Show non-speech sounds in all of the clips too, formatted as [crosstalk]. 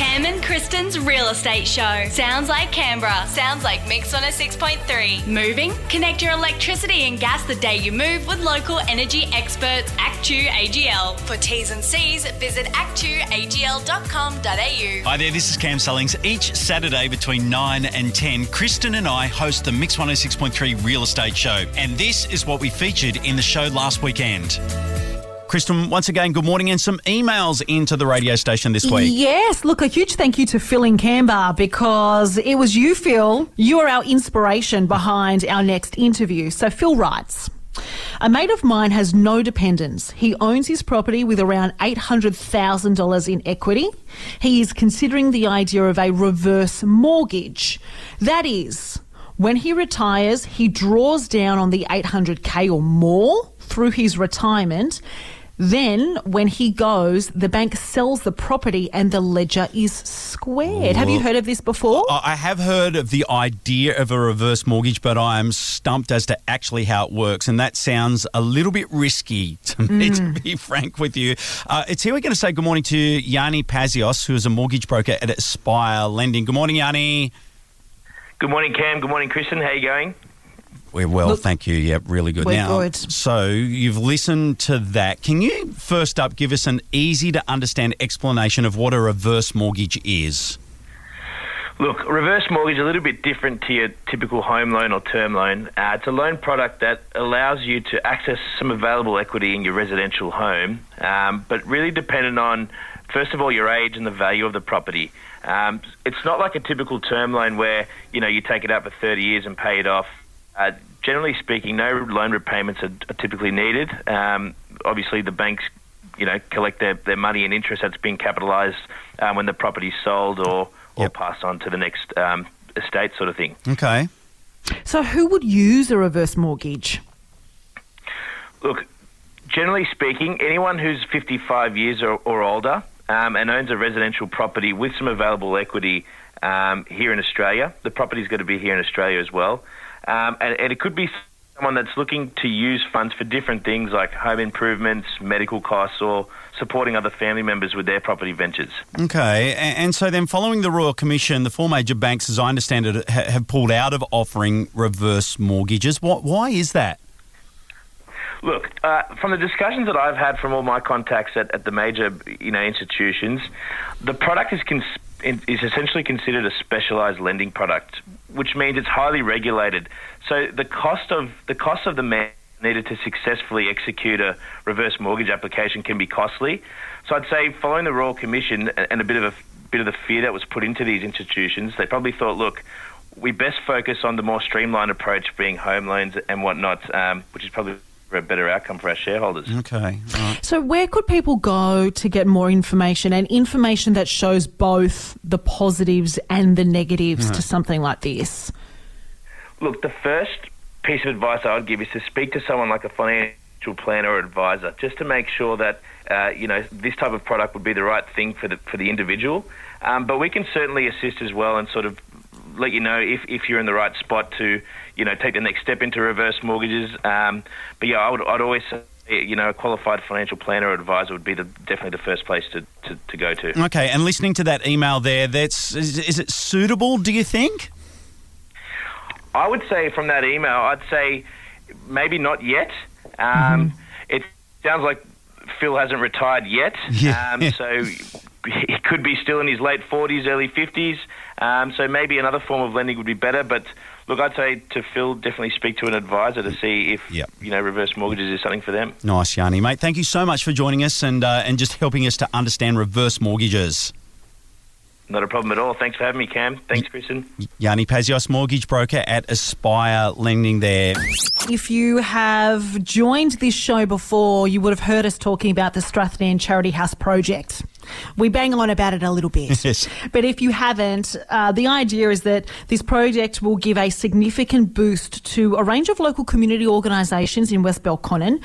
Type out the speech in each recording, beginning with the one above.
Cam and Kristen's Real Estate Show. Sounds like Canberra. Sounds like Mix 106.3. Moving? Connect your electricity and gas the day you move with local energy experts ActewAGL. For T's and C's, visit actewagl.com.au. Hi there, this is Cam Sullings. Each Saturday between 9 and 10, Kristen and I host the Mix 106.3 Real Estate Show. And this is what we featured in the show last weekend. Kristen, once again, good morning, and some emails into the radio station this week. Yes, look, a huge thank you to Phil in Canberra because it was you, Phil. You are our inspiration behind our next interview. So Phil writes. A mate of mine has no dependents. He owns his property with around $800,000 in equity. He is considering the idea of a reverse mortgage. That is, when he retires, he draws down on the 800k or more through his retirement. Then, when he goes, the bank sells the property and the ledger is squared. Have you heard of this before? I have heard of the idea of a reverse mortgage, but I am stumped as to actually how it works, and that sounds a little bit risky to me, to be frank with you. Uh, it's here we're going to say good morning to Yianni Pazios, who is a mortgage broker at Aspire Lending. Good morning, Yianni. Good morning, Cam. Good morning, Kristen. How are you going? We're well, thank you. Yeah, really good. We're now, good. so you've listened to that. Can you first up give us an easy to understand explanation of what a reverse mortgage is? Look, reverse mortgage is a little bit different to your typical home loan or term loan. Uh, it's a loan product that allows you to access some available equity in your residential home, um, but really dependent on, first of all, your age and the value of the property. Um, it's not like a typical term loan where you know you take it out for 30 years and pay it off. Uh, generally speaking, no loan repayments are, are typically needed. Um, obviously, the banks, you know, collect their, their money and interest that's been capitalised um, when the property's sold or or Yep. passed on to the next um, estate, sort of thing. Okay. So, who would use a reverse mortgage? Look, generally speaking, anyone who's 55 years or, or older um, and owns a residential property with some available equity um, here in Australia, the property's got to be here in Australia as well. Um, and, and it could be someone that's looking to use funds for different things like home improvements, medical costs, or supporting other family members with their property ventures. Okay. And so then, following the Royal Commission, the four major banks, as I understand it, ha- have pulled out of offering reverse mortgages. What? Why is that? Look, uh, from the discussions that I've had from all my contacts at, at the major, you know, institutions, the product is cons- is essentially considered a specialised lending product, which means it's highly regulated. So the cost of the cost of the man needed to successfully execute a reverse mortgage application can be costly. So I'd say, following the Royal Commission and a bit of a bit of the fear that was put into these institutions, they probably thought, look, we best focus on the more streamlined approach, being home loans and whatnot, um, which is probably a better outcome for our shareholders. Okay. All right. So, where could people go to get more information and information that shows both the positives and the negatives to something like this? Look, the first piece of advice I would give is to speak to someone like a financial planner or advisor, just to make sure that uh, you know this type of product would be the right thing for the for the individual. Um, but we can certainly assist as well and sort of let you know if, if you're in the right spot to you know take the next step into reverse mortgages. Um, but yeah, I would I'd always say you know a qualified financial planner or advisor would be the, definitely the first place to, to, to go to. Okay. And listening to that email there, that's is, is it suitable? Do you think? I would say from that email, I'd say maybe not yet. Um, It sounds like Phil hasn't retired yet, [laughs] Yeah. um, so [laughs] he could be still in his late 40s, early 50s. Um, so maybe another form of lending would be better. But look, I'd say to Phil, definitely speak to an advisor to see if Yep. you know reverse mortgages is something for them. Nice, Yianni, mate. Thank you so much for joining us and uh, and just helping us to understand reverse mortgages. Not a problem at all. Thanks for having me, Cam. Thanks, Kristen. Yianni Pazios, mortgage broker at Aspire Lending there. If you have joined this show before, you would have heard us talking about the Strathnairn Charity House project. We bang on about it a little bit. [laughs] Yes. But if you haven't, uh, the idea is that this project will give a significant boost to a range of local community organisations in West Belconnen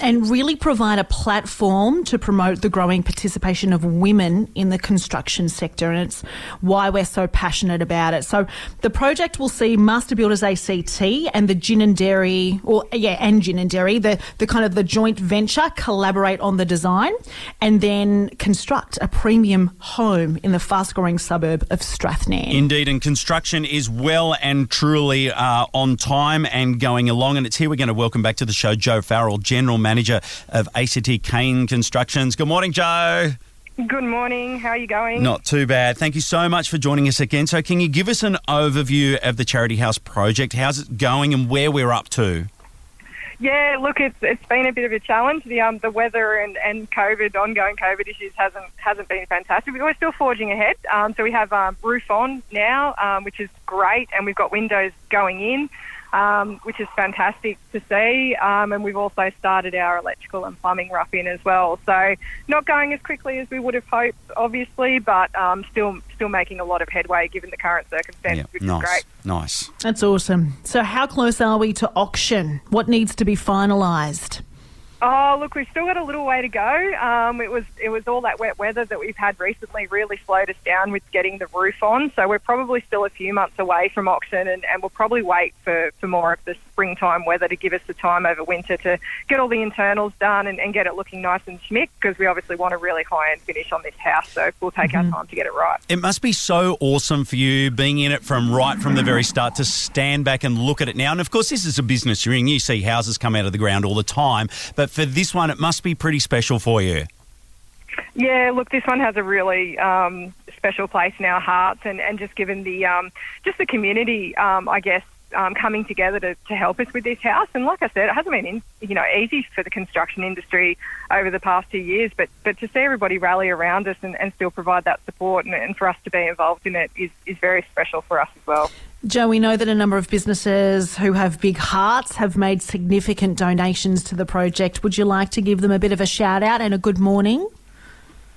and really provide a platform to promote the growing participation of women in the construction sector. And it's why we're so passionate about it. So the project will see Master Builders ACT and the Ginninderry, or yeah, and Ginninderry, the, the kind of the joint venture collaborate on the design and then construct. Construct a premium home in the fast growing suburb of Strathnairn. Indeed, and construction is well and truly uh, on time and going along. And it's here we're going to welcome back to the show Jo Farrell, General Manager of ACT Kane Constructions. Good morning, Jo. Good morning. How are you going? Not too bad. Thank you so much for joining us again. So, can you give us an overview of the Charity House project? How's it going and where we're up to? Yeah, look, it's it's been a bit of a challenge. The um the weather and, and COVID, ongoing COVID issues hasn't hasn't been fantastic. But we're still forging ahead. Um, so we have um, roof on now, um, which is great, and we've got windows going in um, which is fantastic to see. Um, and we've also started our electrical and plumbing rough in as well. So not going as quickly as we would have hoped, obviously, but um, still still making a lot of headway given the current circumstances, which nice, is great. Nice. That's awesome. So, how close are we to auction? What needs to be finalised? Oh, look, we've still got a little way to go. Um, it was it was all that wet weather that we've had recently really slowed us down with getting the roof on. So we're probably still a few months away from auction, and, and we'll probably wait for, for more of the springtime weather to give us the time over winter to get all the internals done and, and get it looking nice and schmick because we obviously want a really high end finish on this house. So we'll take mm-hmm. our time to get it right. It must be so awesome for you being in it from right from the very start to stand back and look at it now. And of course, this is a business you're in. You see houses come out of the ground all the time, but for this one, it must be pretty special for you. Yeah, look, this one has a really um, special place in our hearts, and, and just given the um, just the community, um, I guess, um, coming together to, to help us with this house. And like I said, it hasn't been in, you know easy for the construction industry over the past two years, but but to see everybody rally around us and, and still provide that support and, and for us to be involved in it is, is very special for us as well. Jo, we know that a number of businesses who have big hearts have made significant donations to the project. Would you like to give them a bit of a shout out and a good morning?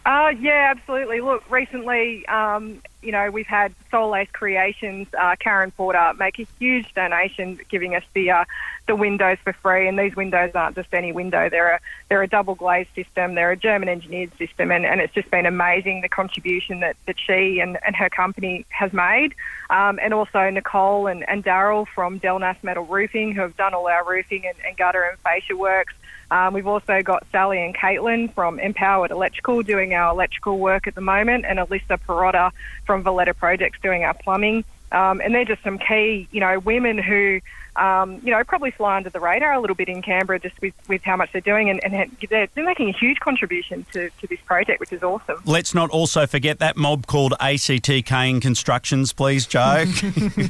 Uh, yeah, absolutely. Look, recently, um, you know, we've had Solace Creations, uh, Karen Porter, make a huge donation, giving us the uh, the windows for free. And these windows aren't just any window; they're a they're a double glazed system. They're a German engineered system, and, and it's just been amazing the contribution that, that she and, and her company has made. Um, and also Nicole and, and Daryl from Delnas Metal Roofing, who have done all our roofing and, and gutter and fascia works. Um, we've also got Sally and Caitlin from Empowered Electrical doing our electrical work at the moment, and Alyssa Perotta from Valletta Projects doing our plumbing. Um, and they're just some key, you know, women who um, you know, probably fly under the radar a little bit in Canberra just with, with how much they're doing. And, and they're, they're making a huge contribution to, to this project, which is awesome. Let's not also forget that mob called ACT Kane Constructions, please, Jo. [laughs]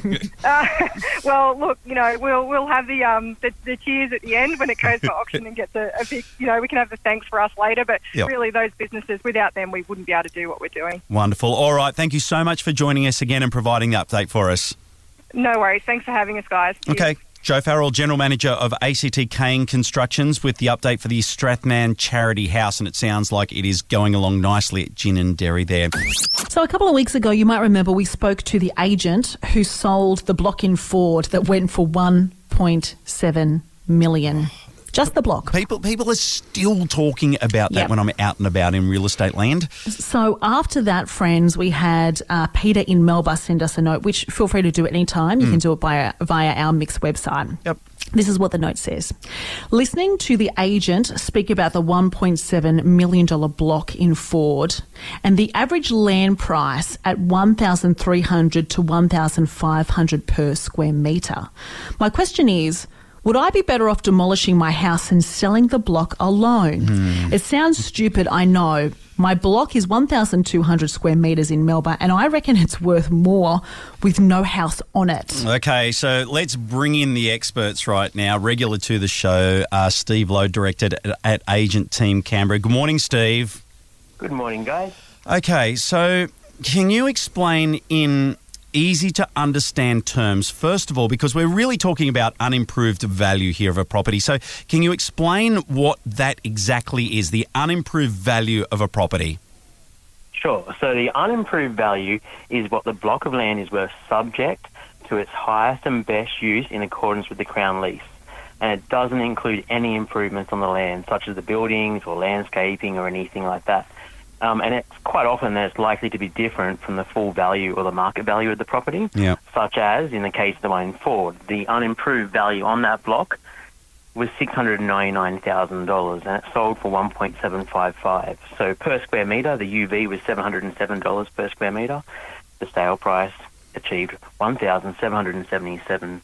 [laughs] uh, [laughs] well, look, you know, we'll we'll have the, um, the, the cheers at the end when it goes for auction and gets a, a, big, you know, we can have the thanks for us later. But yep. really, those businesses, without them, we wouldn't be able to do what we're doing. Wonderful. All right. Thank you so much for joining us again and providing the update for us. No worries. Thanks for having us, guys. Cheers. Okay. Jo Farrell, General Manager of ACT Kane Constructions, with the update for the Strathnairn Charity House, and it sounds like it is going along nicely at Ginninderry there. So, a couple of weeks ago, you might remember we spoke to the agent who sold the block in Forde that went for 1.7 million. Just the block. People people are still talking about that yep. when I'm out and about in real estate land. So after that, friends, we had uh, Peter in Melba send us a note, which feel free to do at any time. You mm. can do it via, via our Mix website. Yep. This is what the note says. Listening to the agent speak about the $1.7 million block in Forde and the average land price at 1300 to 1500 per square metre. My question is, would I be better off demolishing my house and selling the block alone? Mm. It sounds stupid, I know. My block is 1,200 square metres in Melba, and I reckon it's worth more with no house on it. Okay, so let's bring in the experts right now. Regular to the show, uh, Steve Lowe, directed at, at Agent Team Canberra. Good morning, Steve. Good morning, guys. Okay, so can you explain in easy to understand terms, first of all, because we're really talking about unimproved value here of a property. So, can you explain what that exactly is, the unimproved value of a property? Sure. So, the unimproved value is what the block of land is worth subject to its highest and best use in accordance with the Crown lease. And it doesn't include any improvements on the land, such as the buildings or landscaping or anything like that. Um, and it's quite often that it's likely to be different from the full value or the market value of the property, yeah. such as in the case of the one in Forde, the unimproved value on that block was six hundred ninety nine thousand dollars, and it sold for one point seven five five. So per square meter, the UV was seven hundred and seven dollars per square meter. The sale price achieved one thousand seven hundred and seventy seven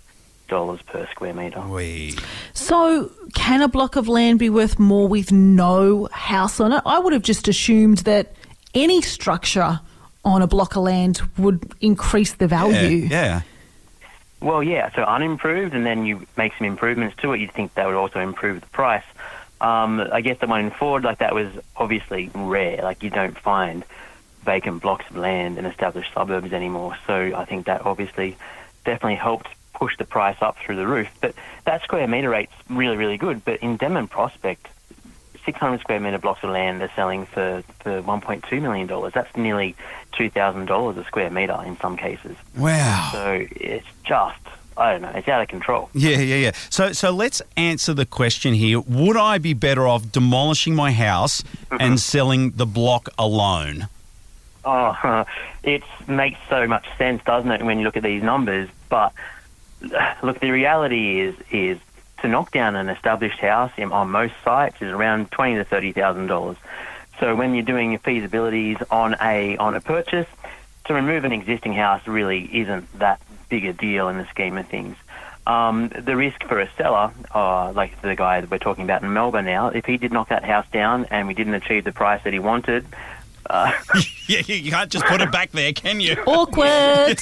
dollars per square meter. We. So, can a block of land be worth more with no house on it? I would have just assumed that any structure on a block of land would increase the Yeah, value. yeah. Well, yeah, so unimproved, and then you make some improvements to it. You'd think that would also improve the price. Um, I guess the one in Forde, like that was obviously rare. Like you don't find vacant blocks of land in established suburbs anymore. So I think that obviously definitely helped push the price up through the roof. But that square meter rate's really, really good. But in Denman Prospect, 600 square meter blocks of land are selling for, for $1.2 million. That's nearly $2,000 a square meter in some cases. Wow. So it's just, I don't know, it's out of control. Yeah, yeah, yeah. So, so let's answer the question here. Would I be better off demolishing my house and mm-hmm. selling the block alone? Oh, [laughs] it makes so much sense, doesn't it, when you look at these numbers? But look, the reality is is to knock down an established house in, on most sites is around twenty to thirty thousand dollars. So when you're doing feasibilities on a on a purchase, to remove an existing house really isn't that big a deal in the scheme of things. Um, the risk for a seller, uh, like the guy that we're talking about in Melba now, if he did knock that house down and we didn't achieve the price that he wanted, uh, [laughs] Yeah, you can't just put it back there, can you? [laughs] Awkward. [laughs]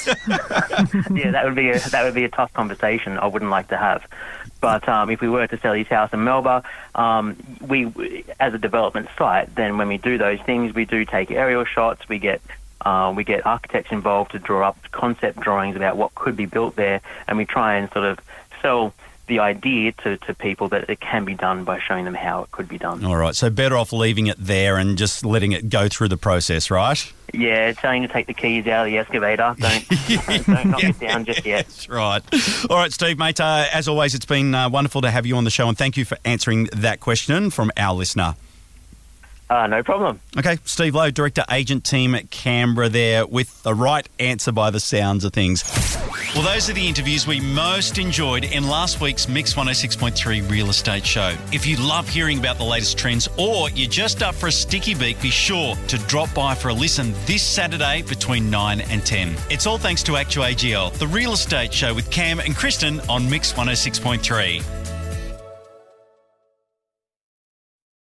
yeah, that would be a that would be a tough conversation. I wouldn't like to have. But um, if we were to sell his house in Melba, um, we as a development site, then when we do those things, we do take aerial shots. We get uh, we get architects involved to draw up concept drawings about what could be built there, and we try and sort of sell the idea to, to people that it can be done by showing them how it could be done. All right, so better off leaving it there and just letting it go through the process, right? Yeah, telling you to take the keys out of the excavator. [laughs] Don't don't knock it down just yet. That's right. All right, Steve, mate. Uh, as always, it's been uh, wonderful to have you on the show, and thank you for answering that question from our listener. Uh, no problem. Okay, Steve Lowe, Director Agent Team at Canberra, there with the right answer by the sounds of things. Well, those are the interviews we most enjoyed in last week's Mix 106.3 Real Estate Show. If you love hearing about the latest trends or you're just up for a sticky beak, be sure to drop by for a listen this Saturday between 9 and 10. It's all thanks to ActewAGL, the real estate show with Cam and Kristen on Mix 106.3.